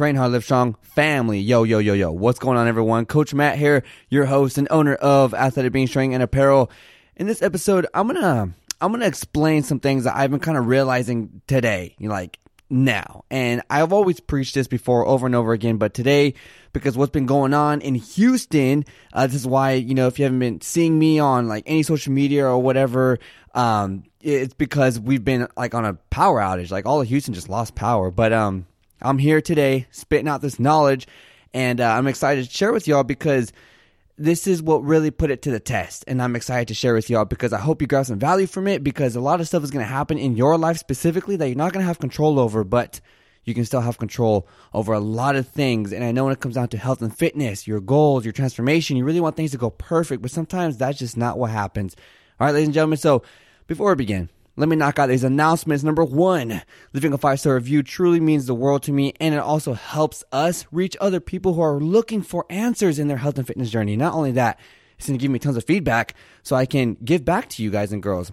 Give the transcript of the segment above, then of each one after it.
Train Hard, Live Strong family. Yo, yo, yo, yo. What's going on, everyone? Coach Matt here, your host and owner of Athletic Being Strength and Apparel. In this episode, I'm gonna I'm gonna explain some things that I've been kind of realizing today. Like now. And I've always preached this before over and over again, but today, because what's been going on in Houston, uh, this is why, you know, if you haven't been seeing me on like any social media or whatever, um, it's because we've been like on a power outage. Like all of Houston just lost power. But, um, I'm here today spitting out this knowledge and uh, I'm excited to share with y'all because this is what really put it to the test. And I'm excited to share with y'all because I hope you grab some value from it because a lot of stuff is going to happen in your life specifically that you're not going to have control over, but you can still have control over a lot of things. And I know when it comes down to health and fitness, your goals, your transformation, you really want things to go perfect, but sometimes that's just not what happens. All right, ladies and gentlemen. So before we begin, let me knock out these announcements. Number one, leaving a five star review truly means the world to me, and it also helps us reach other people who are looking for answers in their health and fitness journey. Not only that, it's going to give me tons of feedback so I can give back to you guys and girls.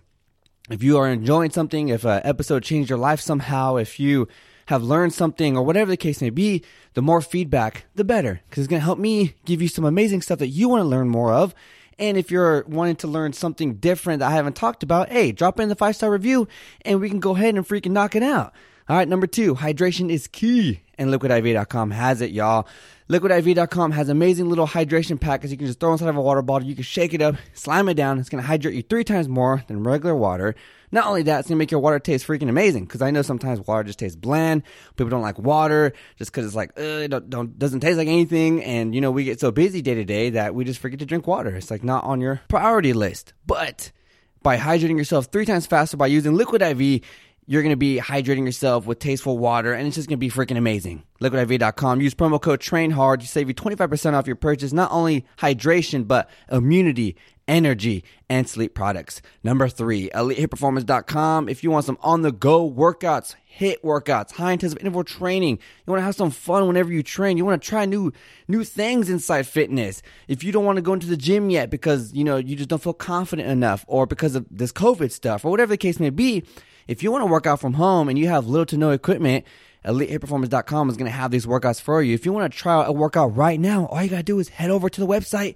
If you are enjoying something, if an episode changed your life somehow, if you have learned something or whatever the case may be, the more feedback, the better. Because it's going to help me give you some amazing stuff that you want to learn more of and if you're wanting to learn something different that I haven't talked about, hey, drop in the five star review and we can go ahead and freaking knock it out. All right, number two, hydration is key, and liquidiv.com has it, y'all. Liquidiv.com has amazing little hydration packets you can just throw inside of a water bottle. You can shake it up, slime it down. It's going to hydrate you three times more than regular water. Not only that, it's gonna make your water taste freaking amazing. Because I know sometimes water just tastes bland. People don't like water just because it's like it don't, don't, doesn't taste like anything. And you know we get so busy day to day that we just forget to drink water. It's like not on your priority list. But by hydrating yourself three times faster by using Liquid IV, you're going to be hydrating yourself with tasteful water and it's just going to be freaking amazing. LiquidIV.com. Use promo code TRAINHARD to save you 25% off your purchase. Not only hydration, but immunity energy, and sleep products. Number three, EliteHIITPerformance.com. If you want some on the go workouts, HIIT workouts, high intensive interval training, you want to have some fun whenever you train, you want to try new, new things inside fitness. If you don't want to go into the gym yet because, you know, you just don't feel confident enough or because of this COVID stuff or whatever the case may be, if you want to work out from home and you have little to no equipment, EliteHIITPerformance.com is going to have these workouts for you. If you want to try a workout right now, all you got to do is head over to the website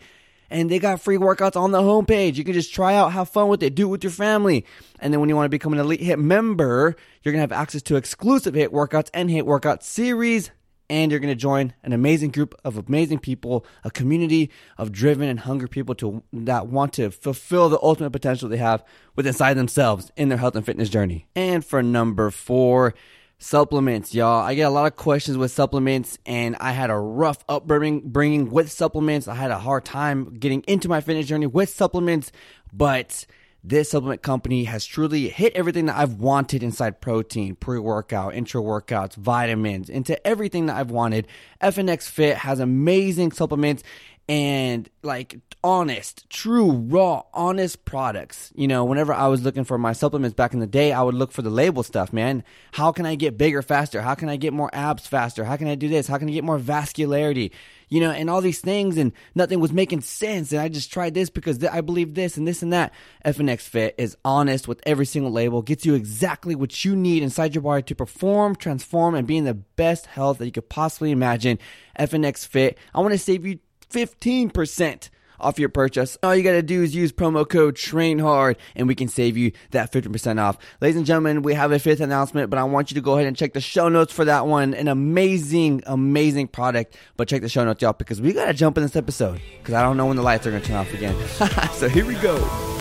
and they got free workouts on the homepage. You can just try out, have fun with it, do it with your family. And then when you want to become an Elite HIIT member, you're going to have access to exclusive HIIT workouts and HIIT workout series. And you're going to join an amazing group of amazing people, a community of driven and hungry people to, that want to fulfill the ultimate potential they have within inside themselves in their health and fitness journey. And for number four, supplements, y'all. I get a lot of questions with supplements, and I had a rough upbringing bringing with supplements. I had a hard time getting into my fitness journey with supplements, but this supplement company has truly hit everything that I've wanted inside protein, pre workout, intra workouts, vitamins, into everything that I've wanted. FNX Fit has amazing supplements and like honest, true, raw, honest products. You know, whenever I was looking for my supplements back in the day, I would look for the label stuff, man. How can I get bigger faster? How can I get more abs faster? How can I do this? How can I get more vascularity? You know, and all these things, and nothing was making sense. And I just tried this because th- I believe this and this and that. FNX Fit is honest with every single label, gets you exactly what you need inside your body to perform, transform, and be in the best health that you could possibly imagine. FNX Fit, I want to save you 15% off your purchase. All you got to do is use promo code TRAINHARD and we can save you that 15% off. Ladies and gentlemen, we have a fifth announcement, but I want you to go ahead and check the show notes for that one. An amazing, amazing product. But check the show notes, y'all, because we got to jump in this episode because I don't know when the lights are going to turn off again. so here we go.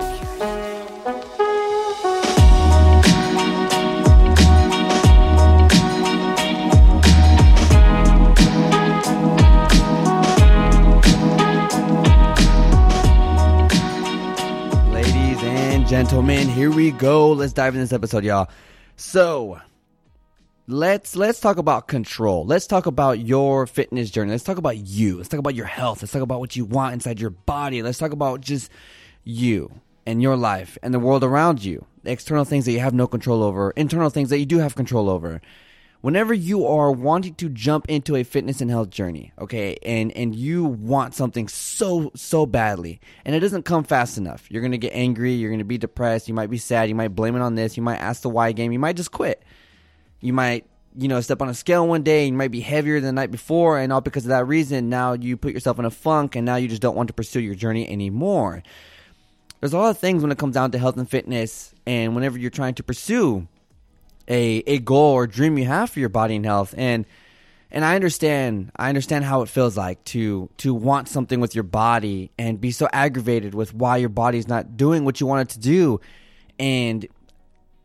gentlemen, here we go. Let's dive in this episode, y'all. So, let's let's talk about control. Let's talk about your fitness journey. Let's talk about you. Let's talk about your health. Let's talk about what you want inside your body. Let's talk about just you and your life and the world around you. The external things that you have no control over, internal things that you do have control over. Whenever you are wanting to jump into a fitness and health journey, okay, and and you want something so so badly, and it doesn't come fast enough, you're gonna get angry, you're gonna be depressed, you might be sad, you might blame it on this, you might ask the why game, you might just quit. You might you know step on a scale one day you might be heavier than the night before and all because of that reason now you put yourself in a funk and now you just don't want to pursue your journey anymore. There's a lot of things when it comes down to health and fitness and whenever you're trying to pursue a a goal or dream you have for your body and health and and I understand I understand how it feels like to to want something with your body and be so aggravated with why your body's not doing what you want it to do and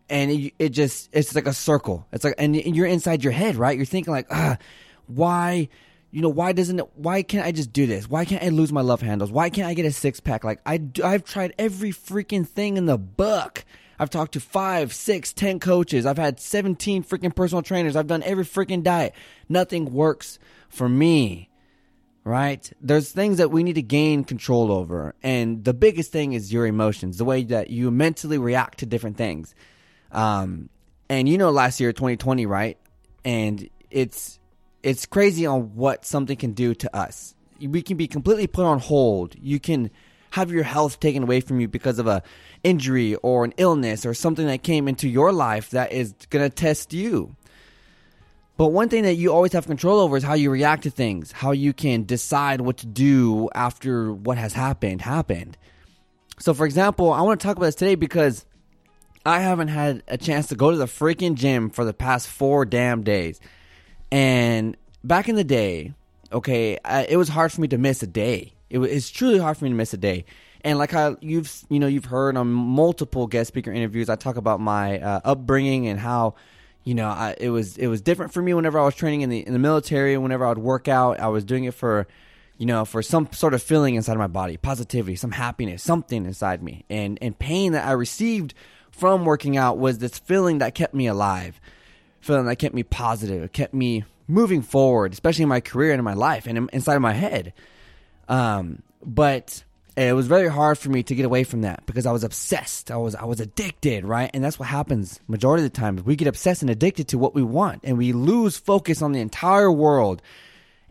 and it, it, just it's like a circle. It's like and you're inside your head, right? You're thinking like, ah, why, you know, why doesn't it? Why can't I just do this? Why can't I lose my love handles? Why can't I get a six pack? Like I I've tried every freaking thing in the book. I've talked to five, six, ten coaches. I've had seventeen freaking personal trainers. I've done every freaking diet. Nothing works for me. Right? There's things that we need to gain control over. And the biggest thing is your emotions, the way that you mentally react to different things um, and you know, last year, 2020, right? And it's it's crazy on what something can do to us. We can be completely put on hold. You can have your health taken away from you because of a injury or an illness or something that came into your life that is going to test you. But one thing that you always have control over is how you react to things, how you can decide what to do after what has happened happened. So for example, I want to talk about this today because I haven't had a chance to go to the freaking gym for the past four damn days. And back in the day, okay, I, it was hard for me to miss a day. It was, it's truly hard for me to miss a day. And like I, you've you know you've heard on multiple guest speaker interviews, I talk about my uh, upbringing and how you know I, it was it was different for me whenever I was training in the in the military. Whenever I would work out, I was doing it for you know for some sort of feeling inside of my body, positivity, some happiness, something inside me, and and pain that I received from working out was this feeling that kept me alive, feeling that kept me positive, it kept me moving forward, especially in my career and in my life and inside of my head. Um, but it was very hard for me to get away from that because I was obsessed. I was I was addicted, right? And that's what happens majority of the time. We get obsessed and addicted to what we want, and we lose focus on the entire world.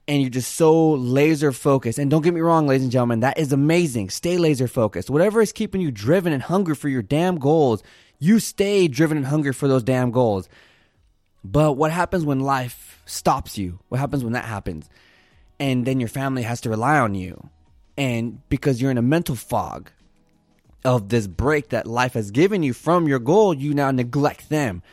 And you're just so laser focused. And don't get me wrong, ladies and gentlemen, that is amazing. Stay laser focused. Whatever is keeping you driven and hungry for your damn goals, you stay driven and hungry for those damn goals. But what happens when life stops you? What happens when that happens? And then your family has to rely on you. And because you're in a mental fog of this break that life has given you from your goal, you now neglect them.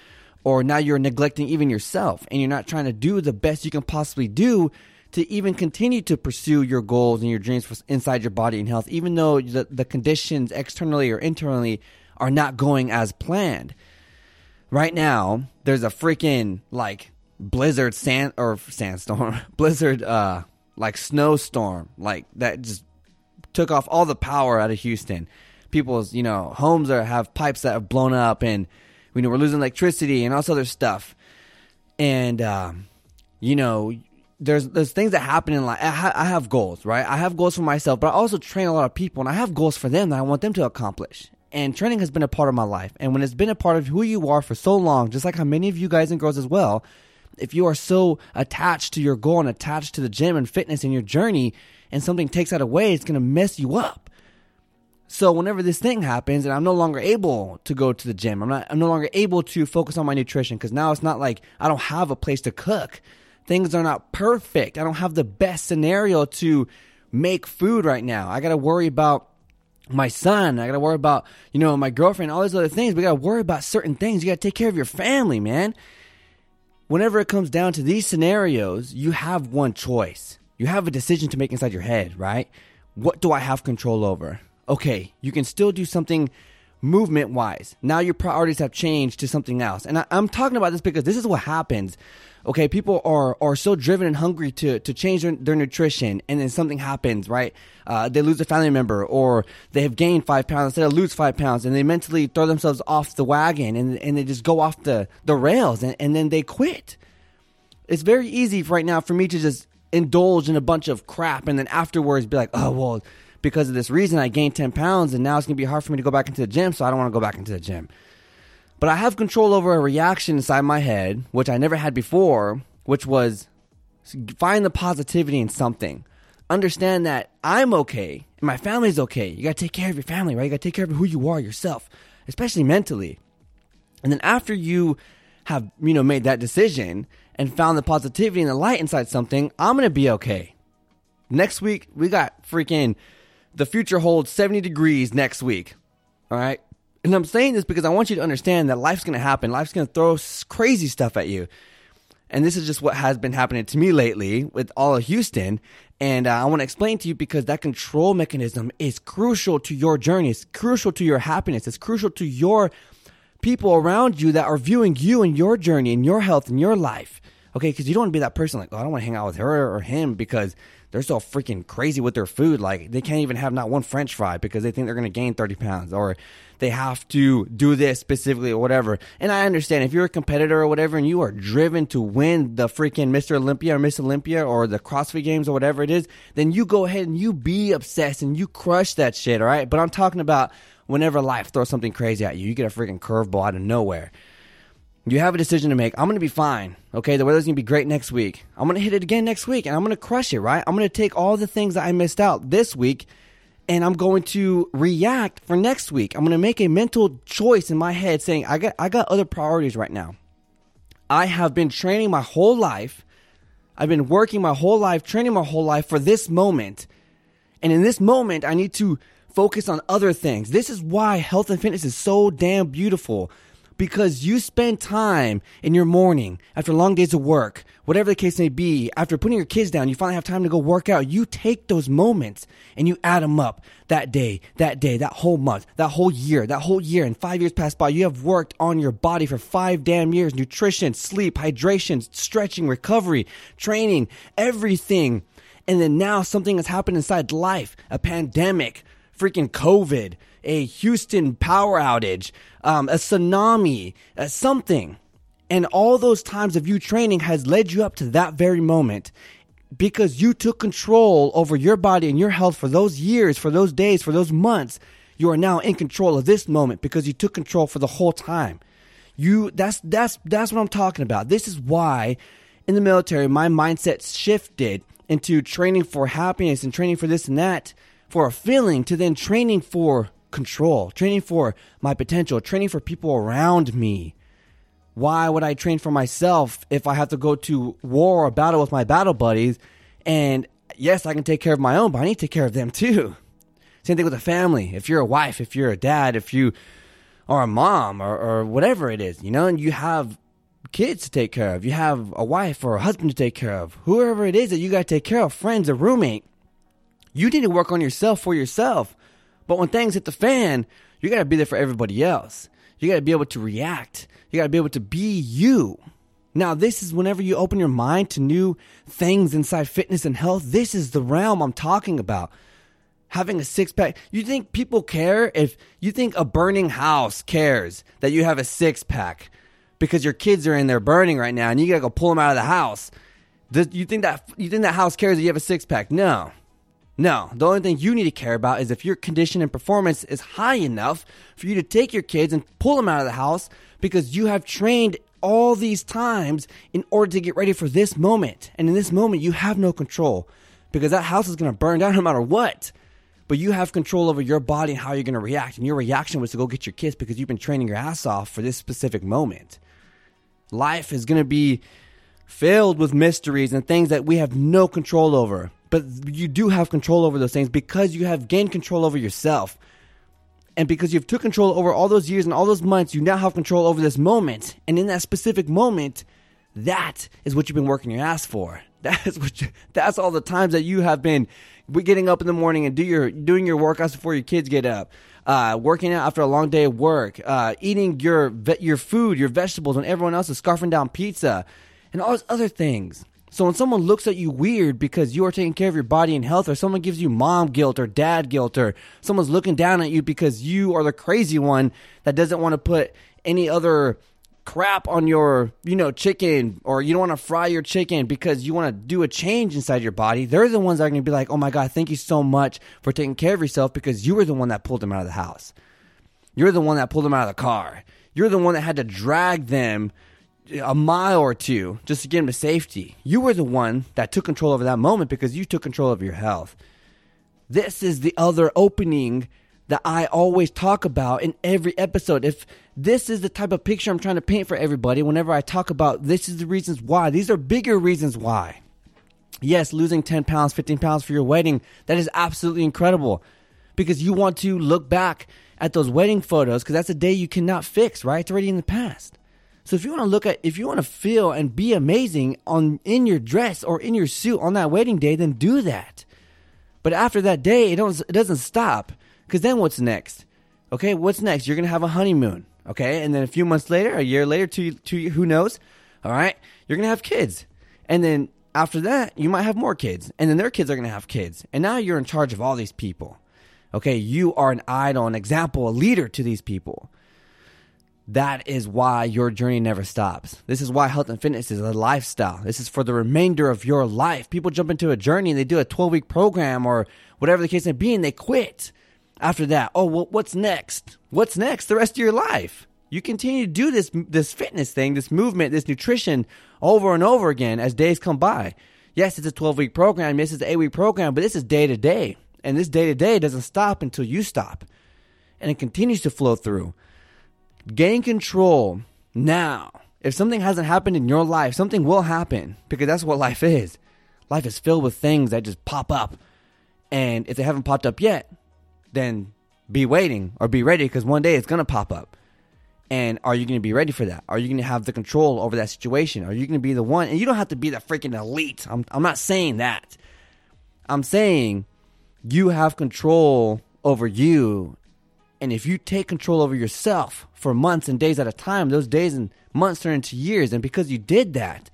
Or now you're neglecting even yourself and you're not trying to do the best you can possibly do to even continue to pursue your goals and your dreams inside your body and health, even though the, the conditions externally or internally are not going as planned. Right now, there's a freaking like blizzard sand or sandstorm, blizzard uh like snowstorm like that just took off all the power out of Houston. People's, you know, homes are have pipes that have blown up and we know we're losing electricity and all this other stuff. And um, you know, there's there's things that happen in life. I, ha- I, have goals, right? I have goals for myself, but I also train a lot of people, and I have goals for them that I want them to accomplish and training has been a part of my life. And when it's been a part of who you are for so long, just like how many of you guys and girls as well, if you are so attached to your goal and attached to the gym and fitness and your journey, and something takes that away, it's going to mess you up. So whenever this thing happens and I'm no longer able to go to the gym, I'm not I'm no longer able to focus on my nutrition cuz now it's not like I don't have a place to cook. Things are not perfect. I don't have the best scenario to make food right now. I got to worry about my son. I got to worry about, you know, my girlfriend, all these other things. We got to worry about certain things. You got to take care of your family, man. Whenever it comes down to these scenarios, you have one choice. You have a decision to make inside your head, right? What do I have control over? Okay, you can still do something movement wise. Now your priorities have changed to something else. And I, am talking about this because this is what happens. Okay, people are are so driven and hungry to to change their, their nutrition, and then something happens, right? Uh, they lose a family member, or they have gained five pounds instead of lose five pounds, and they mentally throw themselves off the wagon, and and they just go off the the rails, and, and then they quit. It's very easy right now for me to just indulge in a bunch of crap, and then afterwards be like, oh well because of this reason, I gained 10 pounds and now it's going to be hard for me to go back into the gym, so I don't want to go back into the gym. But I have control over a reaction inside my head, which I never had before, which was find the positivity in something. Understand that I'm okay and my family's okay. You got to take care of your family, right? You got to take care of who you are yourself, especially mentally. And then after you have, you know, made that decision and found the positivity and the light inside something, I'm going to be okay. Next week, we got freaking the future holds 70 degrees next week. All right. And I'm saying this because I want you to understand that life's going to happen. Life's going to throw crazy stuff at you. And this is just what has been happening to me lately with all of Houston. And uh, I want to explain to you because that control mechanism is crucial to your journey. It's crucial to your happiness. It's crucial to your people around you that are viewing you and your journey and your health and your life. Okay. Because you don't want to be that person like, oh, I don't want to hang out with her or him because they're so freaking crazy with their food. Like they can't even have not one French fry because they think they're going to gain 30 pounds or they have to do this specifically or whatever. And I understand if you're a competitor or whatever and you are driven to win the freaking Mr. Olympia or Miss Olympia or the CrossFit games or whatever it is, then you go ahead and you be obsessed and you crush that shit. All right. But I'm talking about whenever life throws something crazy at you, you get a freaking curveball out of nowhere. You have a decision to make. I'm going to be fine. Okay. The weather's going to be great next week. I'm going to hit it again next week and I'm going to crush it, right? I'm going to take all the things that I missed out this week and I'm going to react for next week. I'm going to make a mental choice in my head saying, I got, I got other priorities right now. I have been training my whole life. I've been working my whole life, training my whole life for this moment. And in this moment, I need to focus on other things. This is why health and fitness is so damn beautiful because you spend time in your morning after long days of work, whatever the case may be, after putting your kids down, you finally have time to go work out. You take those moments and you add them up that day, that day, that whole month, that whole year, that whole year, and five years pass by. You have worked on your body for five damn years nutrition, sleep, hydration, stretching, recovery, training, everything. And then now something has happened inside life a pandemic, freaking COVID a Houston power outage, um, a tsunami, uh, something. And all those times of you training has led you up to that very moment because you took control over your body and your health for those years, for those days, for those months. You are now in control of this moment because you took control for the whole time. You that's that's that's what I'm talking about. This is why in the military my mindset shifted into training for happiness and training for this and that for a feeling to then training for control, training for my potential, training for people around me. Why would I train for myself if I have to go to war or battle with my battle buddies? And yes, I can take care of my own, but I need to take care of them too. Same thing with a family. If you're a wife, if you're a dad, if you are a mom or, or whatever it is, you know, and you have kids to take care of, you have a wife or a husband to take care of, whoever it is that you got to take care of, friends, a roommate, you need to work on yourself for yourself. But when things hit the fan, you got to be there for everybody else. You got to be able to react. You got to be able to be you. Now, this is whenever you open your mind to new things inside fitness and health. This is the realm I'm talking about. Having a six pack. You think people care if you think a burning house cares that you have a six pack because your kids are in there burning right now and you got to go pull them out of the house. You think that you think that house cares that you have a six pack? No. No, the only thing you need to care about is if your condition and performance is high enough for you to take your kids and pull them out of the house because you have trained all these times in order to get ready for this moment. And in this moment, you have no control because that house is going to burn down no matter what. But you have control over your body and how you're going to react. And your reaction was to go get your kids because you've been training your ass off for this specific moment. Life is going to be filled with mysteries and things that we have no control over but you do have control over those things because you have gained control over yourself and because you've took control over all those years and all those months you now have control over this moment and in that specific moment that is what you've been working your ass for That's what you, that's all the times that you have been getting up in the morning and do your doing your workouts before your kids get up. Uh, working out after a long day of work, uh, eating your your food, your vegetables when everyone else is scarfing down pizza, and all those other things. So when someone looks at you weird because you are taking care of your body and health, or someone gives you mom guilt or dad guilt, or someone's looking down at you because you are the crazy one that doesn't want to put any other crap on your, you know, chicken or you don't want to fry your chicken because you want to do a change inside your body, they're the ones that are going to be like, oh my God, thank you so much for taking care of yourself because you were the one that pulled them out of the house. You're the one that pulled them out of the car. You're the one that had to drag them a mile or two just to get them to safety. You were the one that took control over that moment because you took control of your health. This is the other opening that I always talk about in every episode. If this is the type of picture I'm trying to paint for everybody whenever I talk about this is the reasons why, these are bigger reasons why. Yes, losing 10 pounds, 15 pounds for your wedding, that is absolutely incredible because you want to look back at those wedding photos because that's a day you cannot fix, right? It's already in the past. So if you want to look at, if you want to feel and be amazing on in your dress or in your suit on that wedding day, then do that. But after that day, it, don't, it doesn't stop. Because then what's next? Okay, what's next? You're to have a honeymoon. Okay, and then a few months later, a year later, two, two, who knows? All right, you're to have kids. And then after that, you might have more kids. And then their kids are to have kids. And now you're in charge of all these people. Okay, you are an idol, an example, a leader to these people. That is why your journey never stops. This is why health and fitness is a lifestyle. This is for the remainder of your life. People jump into a journey and they do a 12 week program or whatever the case may be and they quit after that, oh, well, what's next? What's next the rest of your life? You continue to do this, this fitness thing, this movement, this nutrition over and over again as days come by. Yes, it's a 12 week program. Yes, it's an eight week program, but this is day to day. And this day to day doesn't stop until you stop. And it continues to flow through. Gain control now. If something hasn't happened in your life, something will happen because that's what life is. Life is filled with things that just pop up. And if they haven't popped up yet, then be waiting or be ready because one day it's going to pop up. And are you going to be ready for that? Are you going to have the control over that situation? Are you going to be the one? And you don't have to be the freaking elite. I'm, I'm not saying that. I'm saying you have control over you. And if you take control over yourself for months and days at a time, those days and months turn into years. And because you did that,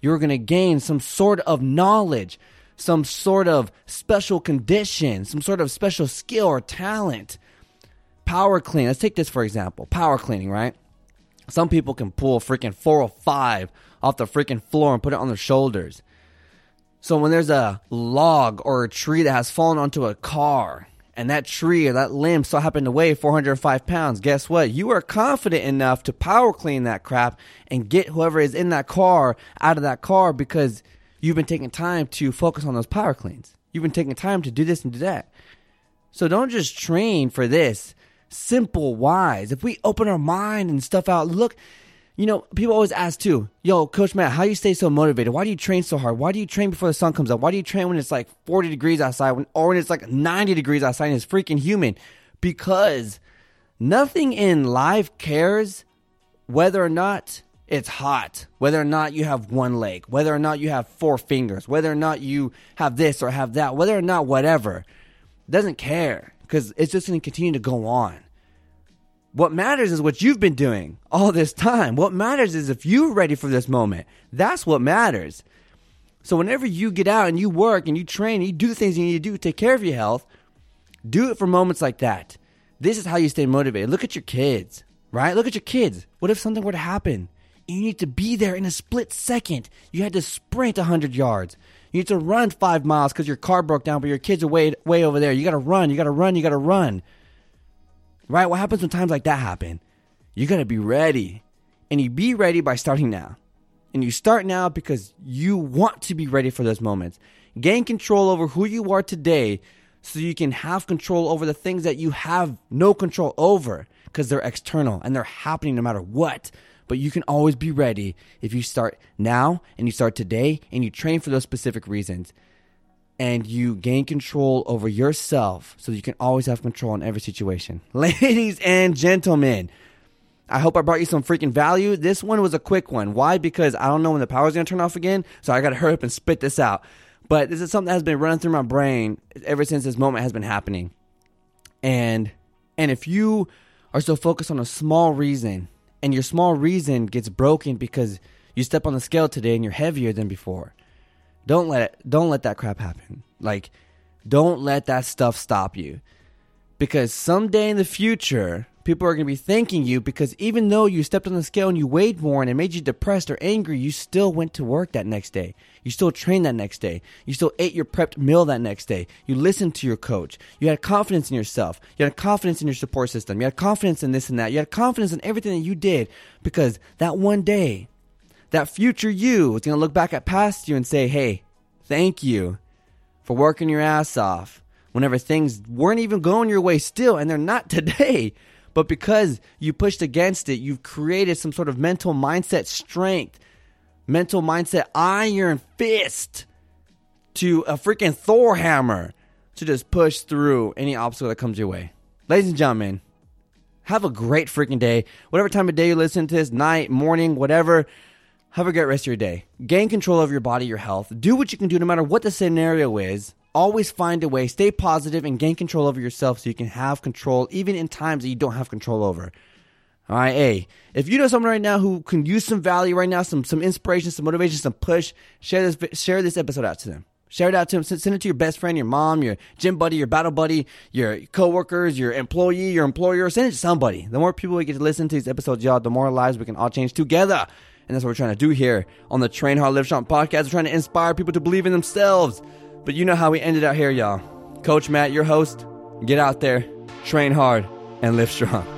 you're going to gain some sort of knowledge some sort of special condition, some sort of special skill or talent. Power clean. Let's take this for example. Power cleaning, right? Some people can pull freaking 405 off the freaking floor and put it on their shoulders. So when there's a log or a tree that has fallen onto a car and that tree or that limb so happened to weigh 405 pounds, guess what? You are confident enough to power clean that crap and get whoever is in that car out of that car because You've been taking time to focus on those power cleans. You've been taking time to do this and do that. So don't just train for this. Simple wise. If we open our mind and stuff out, look, you know, people always ask too, yo, Coach Matt, how do you stay so motivated? Why do you train so hard? Why do you train before the sun comes up? Why do you train when it's like 40 degrees outside when, or when it's like 90 degrees outside and it's freaking humid? Because nothing in life cares whether or not it's hot, whether or not you have one leg, whether or not you have four fingers, whether or not you have this or have that, whether or not whatever, doesn't care because it's just going to continue to go on. What matters is what you've been doing all this time. What matters is if you're ready for this moment. That's what matters. So whenever you get out and you work and you train, and you do the things you need to do to take care of your health, do it for moments like that. This is how you stay motivated. Look at your kids, right? Look at your kids. What if something were to happen? You need to be there in a split second. You had to sprint 100 yards. You need to run five miles because your car broke down, but your kids are way, way over there. You got to run. You got to run. You got to run. Right? What happens when times like that happen? You got to be ready. And you be ready by starting now. And you start now because you want to be ready for those moments. Gain control over who you are today so you can have control over the things that you have no control over because they're external and they're happening no matter what but you can always be ready if you start now and you start today and you train for those specific reasons and you gain control over yourself so you can always have control in every situation. Ladies and gentlemen, I hope I brought you some freaking value. This one was a quick one. Why? Because I don't know when the power's gonna turn off again, so I gotta hurry up and spit this out. But this is something that has been running through my brain ever since this moment has been happening. And and if you are so focused on a small reason and your small reason gets broken because you step on the scale today and you're heavier than before, don't let it, don't let that crap happen. Like don't let that stuff stop you. Because someday in the future, people are going to be thanking you because even though you stepped on the scale and you weighed more and it made you depressed or angry, you still went to work that next day. You still trained that next day. You still ate your prepped meal that next day. You listened to your coach. You had confidence in yourself. You had confidence in your support system. You had confidence in this and that. You had confidence in everything that you did because that one day, that future you is going to look back at past you and say, hey, thank you for working your ass off whenever things weren't even going your way still, and they're not today. But because you pushed against it, you've created some sort of mental mindset strength, mental mindset iron fist to a freaking Thor hammer to just push through any obstacle that comes your way. Ladies and gentlemen, have a great freaking day. Whatever time of day you listen to this, night, morning, whatever, have a great rest of your day. Gain control of your body, your health. Do what you can do no matter what the scenario is always find a way, stay positive, and gain control over yourself so you can have control even in times that you don't have control over. All right, hey, if you know someone right now who can use some value right now, some some inspiration, some motivation, some push, share this share this episode out to them. Share it out to them. Send it to your best friend, your mom, your gym buddy, your battle buddy, your coworkers, your employee, your employer. Send it to somebody. The more people we get to listen to these episodes, y'all, the more lives we can all change together. And that's what we're trying to do here on the Train Hard Live Strong podcast. We're trying to inspire people to believe in themselves. But you know how we ended out here, y'all. Coach Matt, your host, get out there, train hard, and live strong.